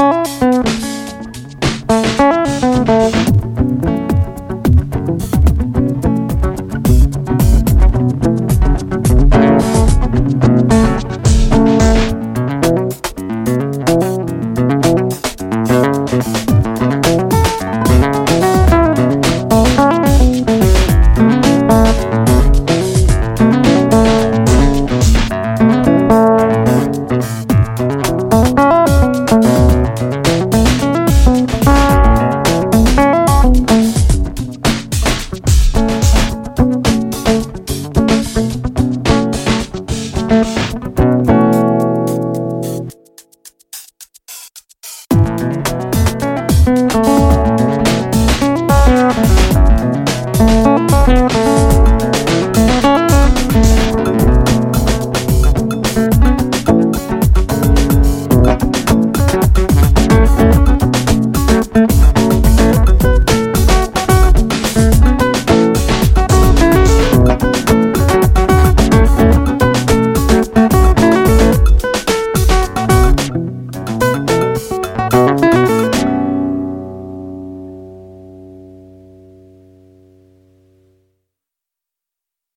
Música